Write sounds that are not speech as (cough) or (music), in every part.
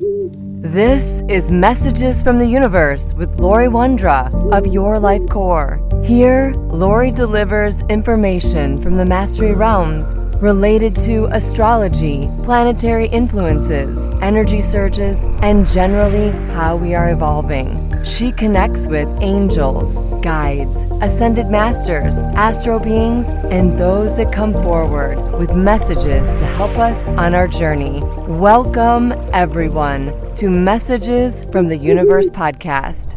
This is Messages from the Universe with Laurie Wondra of Your Life Core. Here, Laurie delivers information from the Mastery Realms related to astrology, planetary influences, energy surges, and generally how we are evolving. She connects with angels, guides, ascended masters, astro beings, and those that come forward with messages to help us on our journey. Welcome, everyone, to Messages from the Universe podcast.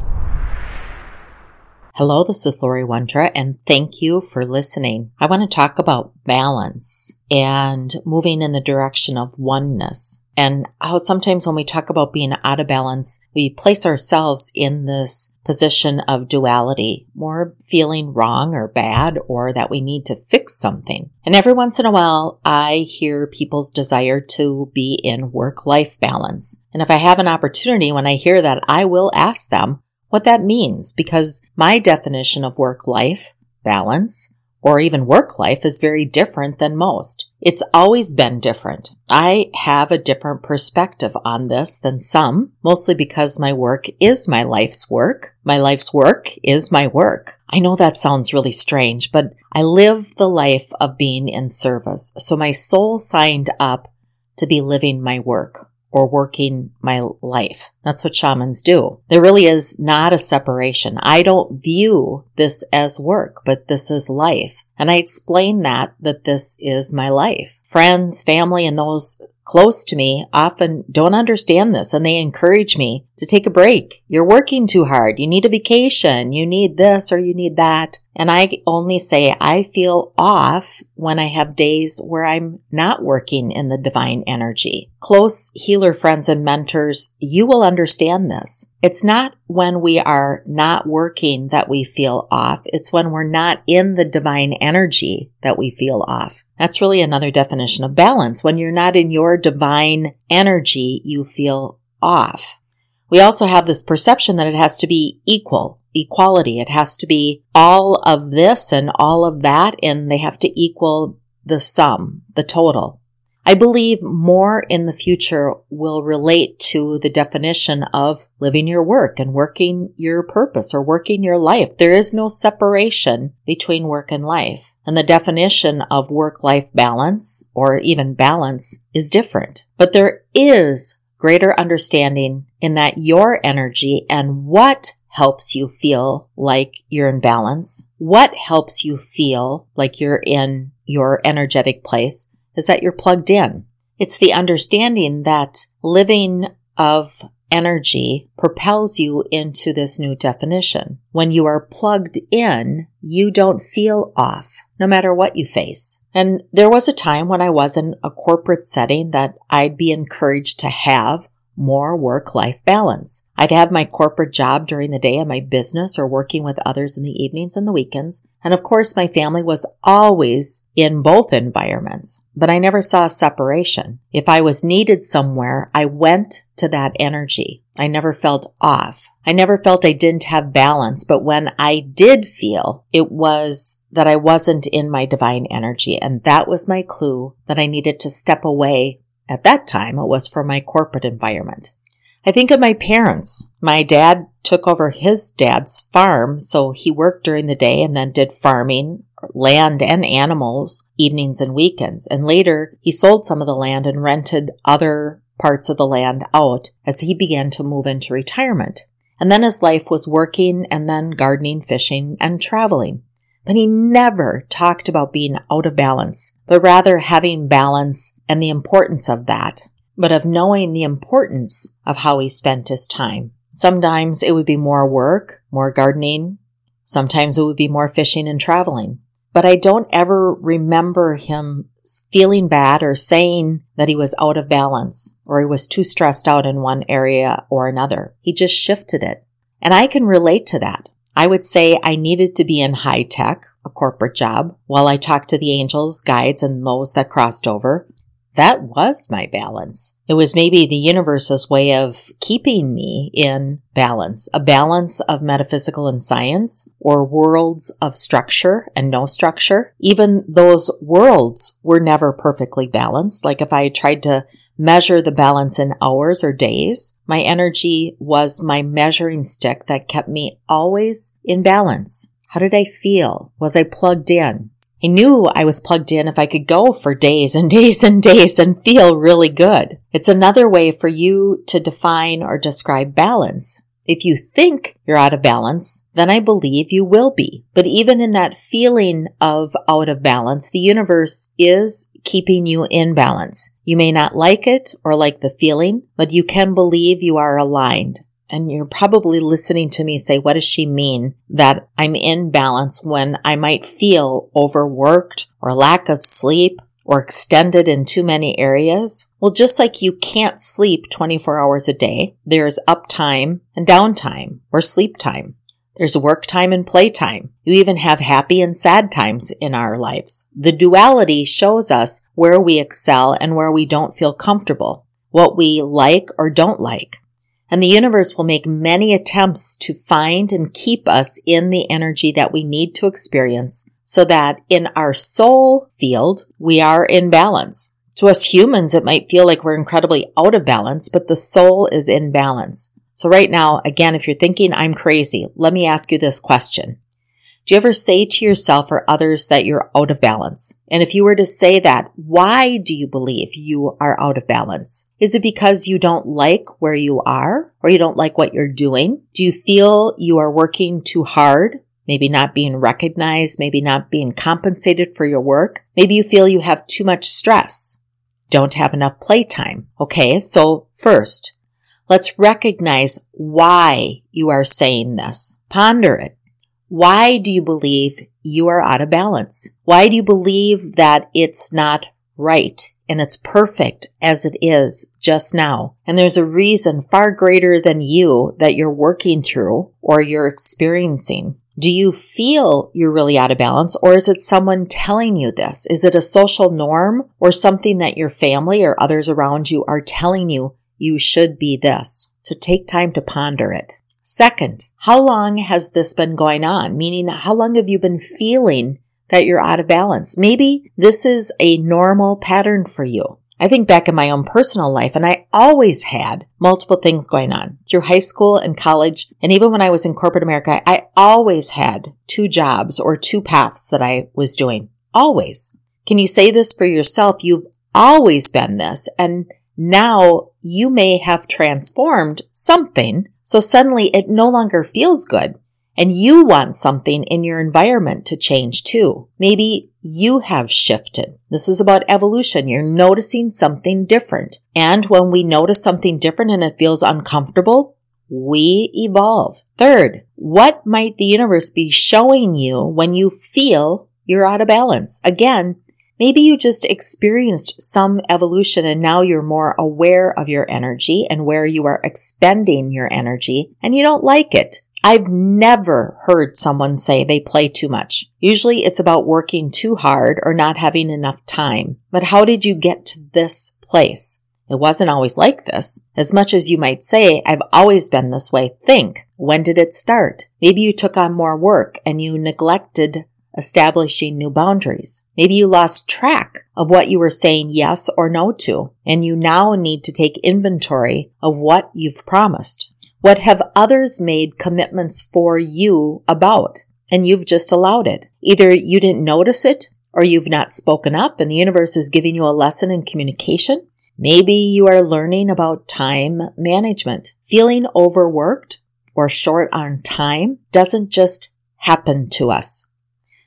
Hello, this is Laurie Wondra, and thank you for listening. I want to talk about balance and moving in the direction of oneness. And how sometimes when we talk about being out of balance, we place ourselves in this position of duality, more feeling wrong or bad or that we need to fix something. And every once in a while, I hear people's desire to be in work life balance. And if I have an opportunity when I hear that, I will ask them, what that means because my definition of work life balance or even work life is very different than most. It's always been different. I have a different perspective on this than some, mostly because my work is my life's work. My life's work is my work. I know that sounds really strange, but I live the life of being in service. So my soul signed up to be living my work or working my life. That's what shamans do. There really is not a separation. I don't view this as work, but this is life. And I explain that, that this is my life. Friends, family, and those close to me often don't understand this and they encourage me to take a break. You're working too hard. You need a vacation. You need this or you need that. And I only say I feel off when I have days where I'm not working in the divine energy. Close healer friends and mentors, you will understand this. It's not when we are not working that we feel off. It's when we're not in the divine energy that we feel off. That's really another definition of balance. When you're not in your divine energy, you feel off. We also have this perception that it has to be equal equality. It has to be all of this and all of that, and they have to equal the sum, the total. I believe more in the future will relate to the definition of living your work and working your purpose or working your life. There is no separation between work and life. And the definition of work life balance or even balance is different. But there is greater understanding in that your energy and what helps you feel like you're in balance, what helps you feel like you're in your energetic place is that you're plugged in. It's the understanding that living of energy propels you into this new definition. When you are plugged in, you don't feel off, no matter what you face. And there was a time when I was in a corporate setting that I'd be encouraged to have more work-life balance. I'd have my corporate job during the day and my business or working with others in the evenings and the weekends. And of course, my family was always in both environments, but I never saw a separation. If I was needed somewhere, I went to that energy. I never felt off. I never felt I didn't have balance, but when I did feel, it was that I wasn't in my divine energy. And that was my clue that I needed to step away at that time, it was for my corporate environment. I think of my parents. My dad took over his dad's farm, so he worked during the day and then did farming, land and animals, evenings and weekends. And later, he sold some of the land and rented other parts of the land out as he began to move into retirement. And then his life was working and then gardening, fishing, and traveling. But he never talked about being out of balance, but rather having balance and the importance of that, but of knowing the importance of how he spent his time. Sometimes it would be more work, more gardening. Sometimes it would be more fishing and traveling. But I don't ever remember him feeling bad or saying that he was out of balance or he was too stressed out in one area or another. He just shifted it. And I can relate to that. I would say I needed to be in high tech, a corporate job, while I talked to the angels, guides, and those that crossed over. That was my balance. It was maybe the universe's way of keeping me in balance, a balance of metaphysical and science or worlds of structure and no structure. Even those worlds were never perfectly balanced. Like if I tried to measure the balance in hours or days. My energy was my measuring stick that kept me always in balance. How did I feel? Was I plugged in? I knew I was plugged in if I could go for days and (laughs) days and days and feel really good. It's another way for you to define or describe balance. If you think you're out of balance, then I believe you will be. But even in that feeling of out of balance, the universe is keeping you in balance. You may not like it or like the feeling, but you can believe you are aligned. And you're probably listening to me say, what does she mean that I'm in balance when I might feel overworked or lack of sleep or extended in too many areas? Well, just like you can't sleep 24 hours a day, there's uptime and downtime or sleep time. There's work time and play time. You even have happy and sad times in our lives. The duality shows us where we excel and where we don't feel comfortable, what we like or don't like. And the universe will make many attempts to find and keep us in the energy that we need to experience so that in our soul field, we are in balance. To us humans, it might feel like we're incredibly out of balance, but the soul is in balance. So right now, again, if you're thinking I'm crazy, let me ask you this question. Do you ever say to yourself or others that you're out of balance? And if you were to say that, why do you believe you are out of balance? Is it because you don't like where you are or you don't like what you're doing? Do you feel you are working too hard maybe not being recognized, maybe not being compensated for your work. Maybe you feel you have too much stress, don't have enough playtime. Okay, so first, let's recognize why you are saying this. Ponder it. Why do you believe you are out of balance? Why do you believe that it's not right and it's perfect as it is just now? And there's a reason far greater than you that you're working through or you're experiencing. Do you feel you're really out of balance or is it someone telling you this? Is it a social norm or something that your family or others around you are telling you you should be this? So take time to ponder it. Second, how long has this been going on? Meaning, how long have you been feeling that you're out of balance? Maybe this is a normal pattern for you. I think back in my own personal life and I always had multiple things going on through high school and college. And even when I was in corporate America, I always had two jobs or two paths that I was doing. Always. Can you say this for yourself? You've always been this. And now you may have transformed something. So suddenly it no longer feels good. And you want something in your environment to change too. Maybe you have shifted. This is about evolution. You're noticing something different. And when we notice something different and it feels uncomfortable, we evolve. Third, what might the universe be showing you when you feel you're out of balance? Again, maybe you just experienced some evolution and now you're more aware of your energy and where you are expending your energy and you don't like it. I've never heard someone say they play too much. Usually it's about working too hard or not having enough time. But how did you get to this place? It wasn't always like this. As much as you might say, I've always been this way, think, when did it start? Maybe you took on more work and you neglected establishing new boundaries. Maybe you lost track of what you were saying yes or no to, and you now need to take inventory of what you've promised. What have others made commitments for you about? And you've just allowed it. Either you didn't notice it or you've not spoken up and the universe is giving you a lesson in communication. Maybe you are learning about time management. Feeling overworked or short on time doesn't just happen to us.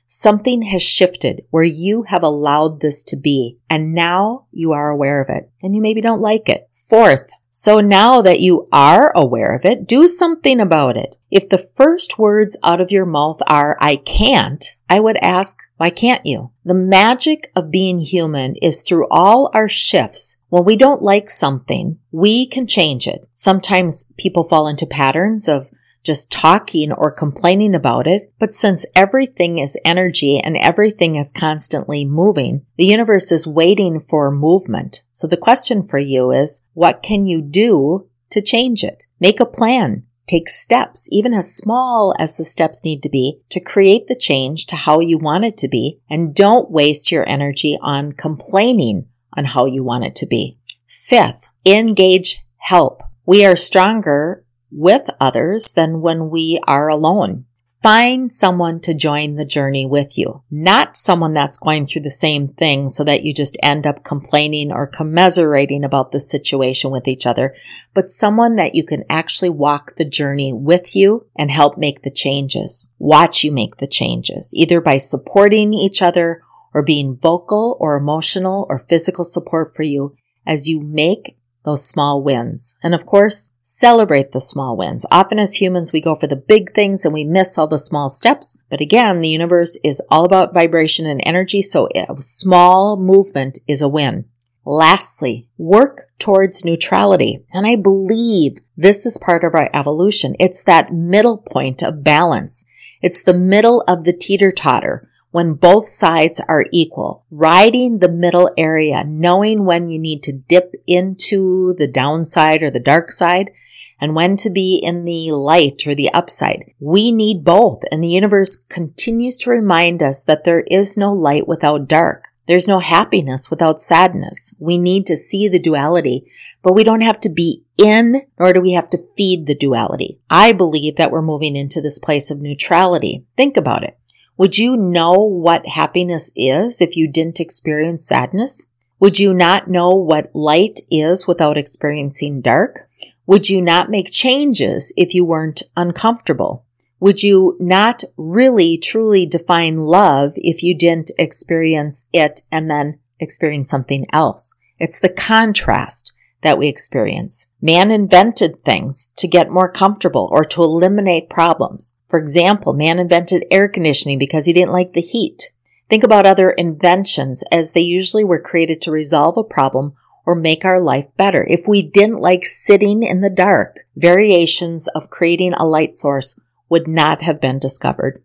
Something has shifted where you have allowed this to be and now you are aware of it and you maybe don't like it. Fourth, so now that you are aware of it, do something about it. If the first words out of your mouth are, I can't, I would ask, why can't you? The magic of being human is through all our shifts. When we don't like something, we can change it. Sometimes people fall into patterns of just talking or complaining about it. But since everything is energy and everything is constantly moving, the universe is waiting for movement. So the question for you is, what can you do to change it? Make a plan. Take steps, even as small as the steps need to be, to create the change to how you want it to be. And don't waste your energy on complaining on how you want it to be. Fifth, engage help. We are stronger with others than when we are alone. Find someone to join the journey with you, not someone that's going through the same thing so that you just end up complaining or commiserating about the situation with each other, but someone that you can actually walk the journey with you and help make the changes. Watch you make the changes, either by supporting each other or being vocal or emotional or physical support for you as you make those small wins. And of course, celebrate the small wins. Often as humans, we go for the big things and we miss all the small steps. But again, the universe is all about vibration and energy. So a small movement is a win. Lastly, work towards neutrality. And I believe this is part of our evolution. It's that middle point of balance. It's the middle of the teeter totter when both sides are equal. Riding the middle area, knowing when you need to dip into the downside or the dark side and when to be in the light or the upside. We need both and the universe continues to remind us that there is no light without dark. There's no happiness without sadness. We need to see the duality, but we don't have to be in, nor do we have to feed the duality. I believe that we're moving into this place of neutrality. Think about it. Would you know what happiness is if you didn't experience sadness? Would you not know what light is without experiencing dark? Would you not make changes if you weren't uncomfortable? Would you not really truly define love if you didn't experience it and then experience something else? It's the contrast that we experience. Man invented things to get more comfortable or to eliminate problems. For example, man invented air conditioning because he didn't like the heat. Think about other inventions as they usually were created to resolve a problem or make our life better. If we didn't like sitting in the dark, variations of creating a light source would not have been discovered.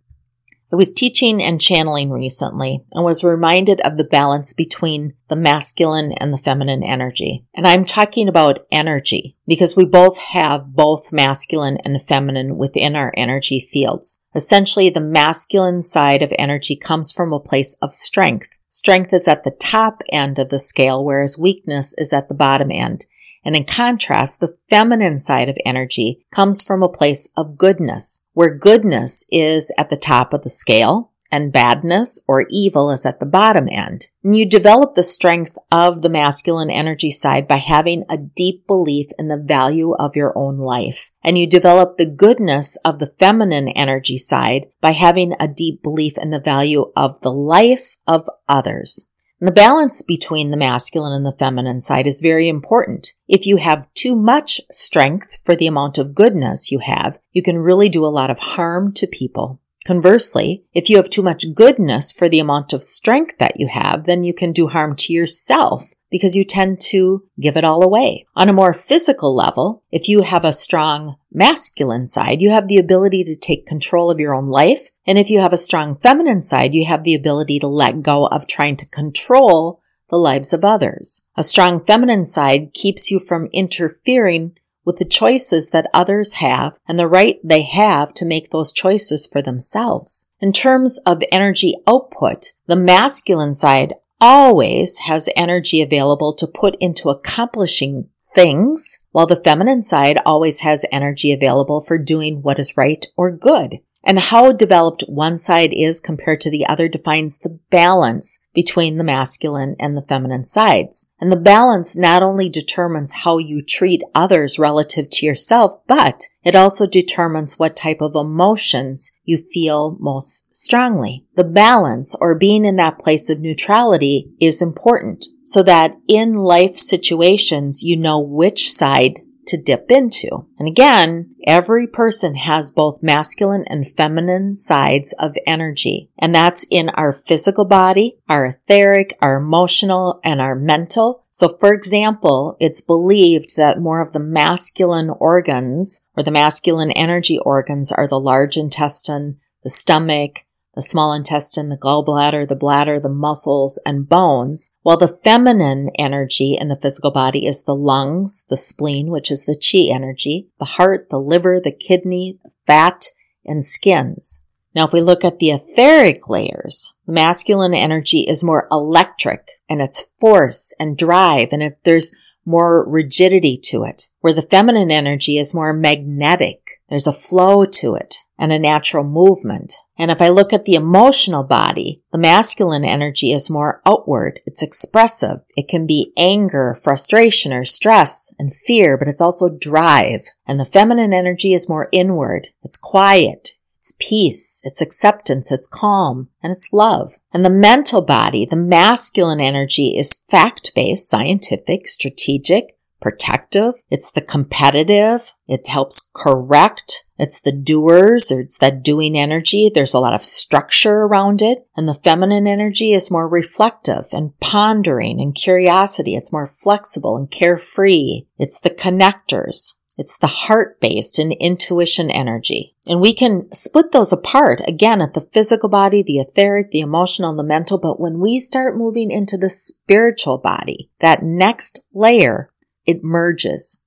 I was teaching and channeling recently and was reminded of the balance between the masculine and the feminine energy. And I'm talking about energy because we both have both masculine and feminine within our energy fields. Essentially, the masculine side of energy comes from a place of strength. Strength is at the top end of the scale, whereas weakness is at the bottom end. And in contrast, the feminine side of energy comes from a place of goodness, where goodness is at the top of the scale and badness or evil is at the bottom end. And you develop the strength of the masculine energy side by having a deep belief in the value of your own life. And you develop the goodness of the feminine energy side by having a deep belief in the value of the life of others. The balance between the masculine and the feminine side is very important. If you have too much strength for the amount of goodness you have, you can really do a lot of harm to people. Conversely, if you have too much goodness for the amount of strength that you have, then you can do harm to yourself because you tend to give it all away. On a more physical level, if you have a strong masculine side, you have the ability to take control of your own life. And if you have a strong feminine side, you have the ability to let go of trying to control the lives of others. A strong feminine side keeps you from interfering with the choices that others have and the right they have to make those choices for themselves. In terms of energy output, the masculine side always has energy available to put into accomplishing things, while the feminine side always has energy available for doing what is right or good. And how developed one side is compared to the other defines the balance between the masculine and the feminine sides. And the balance not only determines how you treat others relative to yourself, but it also determines what type of emotions you feel most strongly. The balance or being in that place of neutrality is important so that in life situations you know which side to dip into. And again, every person has both masculine and feminine sides of energy. And that's in our physical body, our etheric, our emotional, and our mental. So for example, it's believed that more of the masculine organs or the masculine energy organs are the large intestine, the stomach, the small intestine, the gallbladder, the bladder, the muscles, and bones, while the feminine energy in the physical body is the lungs, the spleen, which is the chi energy, the heart, the liver, the kidney, fat, and skins. Now, if we look at the etheric layers, the masculine energy is more electric and it's force and drive and if there's more rigidity to it, where the feminine energy is more magnetic. There's a flow to it and a natural movement. And if I look at the emotional body, the masculine energy is more outward. It's expressive. It can be anger, frustration, or stress and fear, but it's also drive. And the feminine energy is more inward. It's quiet. It's peace, it's acceptance, it's calm, and it's love. And the mental body, the masculine energy is fact-based, scientific, strategic, protective. It's the competitive. It helps correct. It's the doers or it's that doing energy. There's a lot of structure around it. And the feminine energy is more reflective and pondering and curiosity. It's more flexible and carefree. It's the connectors. It's the heart based and intuition energy. And we can split those apart again at the physical body, the etheric, the emotional, and the mental. But when we start moving into the spiritual body, that next layer, it merges.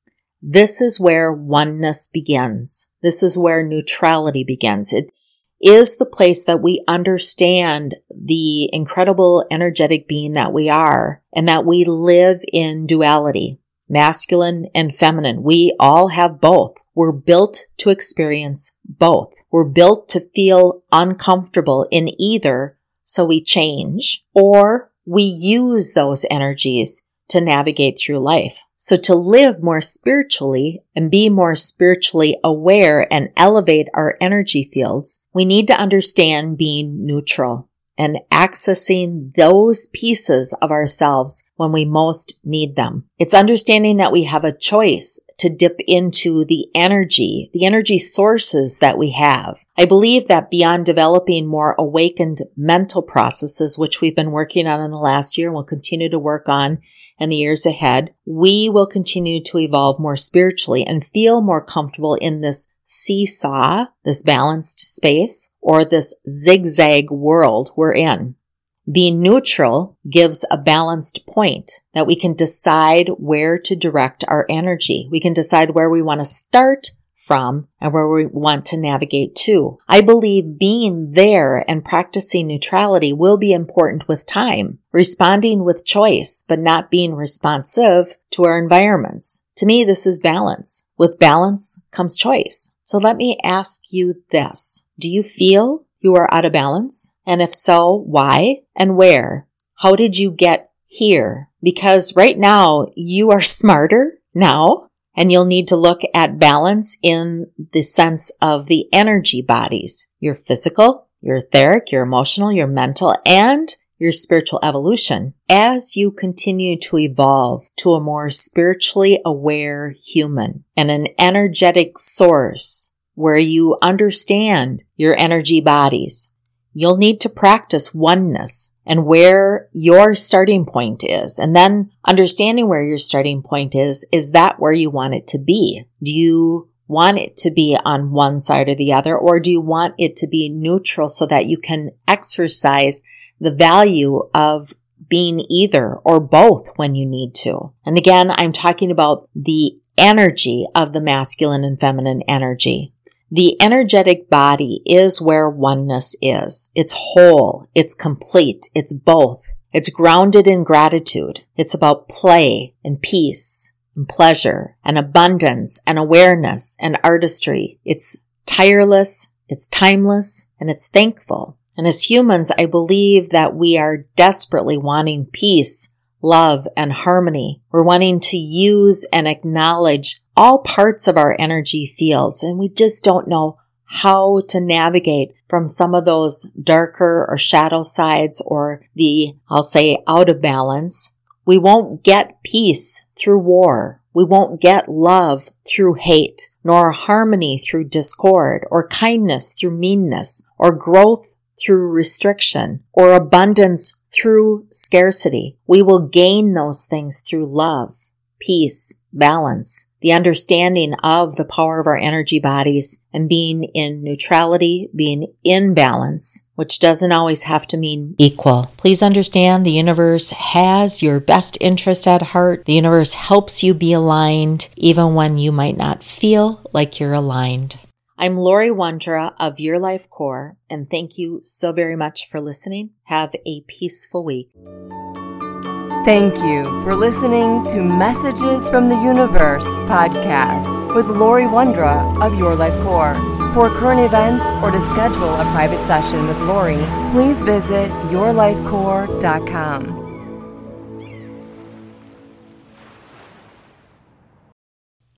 This is where oneness begins. This is where neutrality begins. It is the place that we understand the incredible energetic being that we are and that we live in duality masculine and feminine. We all have both. We're built to experience both. We're built to feel uncomfortable in either, so we change, or we use those energies to navigate through life. So to live more spiritually and be more spiritually aware and elevate our energy fields, we need to understand being neutral and accessing those pieces of ourselves when we most need them. It's understanding that we have a choice to dip into the energy, the energy sources that we have. I believe that beyond developing more awakened mental processes, which we've been working on in the last year and will continue to work on in the years ahead, we will continue to evolve more spiritually and feel more comfortable in this seesaw, this balanced space, or this zigzag world we're in. Being neutral gives a balanced point that we can decide where to direct our energy. We can decide where we want to start from and where we want to navigate to. I believe being there and practicing neutrality will be important with time, responding with choice, but not being responsive to our environments. To me, this is balance. With balance comes choice. So let me ask you this. Do you feel you are out of balance? And if so, why and where? How did you get here? Because right now you are (laughs) smarter now and you'll need to look at balance in the sense of the energy bodies, your physical, your etheric, your emotional, your mental, and your spiritual evolution as you continue to evolve to a more spiritually aware human and an energetic source where you understand your energy bodies. You'll need to practice oneness and where your starting point is. And then understanding where your starting point is, is that where you want it to be? Do you want it to be on one side or the other, or do you want it to be neutral so that you can exercise the value of being either or both when you need to. And again, I'm talking about the energy of the masculine and feminine energy. The energetic body is where oneness is. It's whole. It's complete. It's both. It's grounded in gratitude. It's about play and peace and pleasure and abundance and awareness and artistry. It's tireless. It's timeless and it's thankful. And as humans, I believe that we are desperately wanting peace, love, and harmony. We're wanting to use and acknowledge all parts of our energy fields, and we just don't know how to navigate from some of those darker or shadow sides or the, I'll say, out of balance. We won't get peace through war. We won't get love through hate, nor harmony through discord, or kindness through meanness, or growth through restriction or abundance through scarcity. We will gain those things through love, peace, balance, the understanding of the power of our energy bodies and being in neutrality, being in balance, which doesn't always have to mean equal. Please understand the universe has your best interest at heart. The universe helps you be aligned even when you might not feel like you're aligned. I'm Laurie Wondra of Your Life Core, and thank you so very much for listening. Have a peaceful week. Thank you for listening to Messages from the Universe podcast with Laurie Wondra of Your Life Core. For current events or to schedule a private session with Laurie, please visit yourlifecore.com.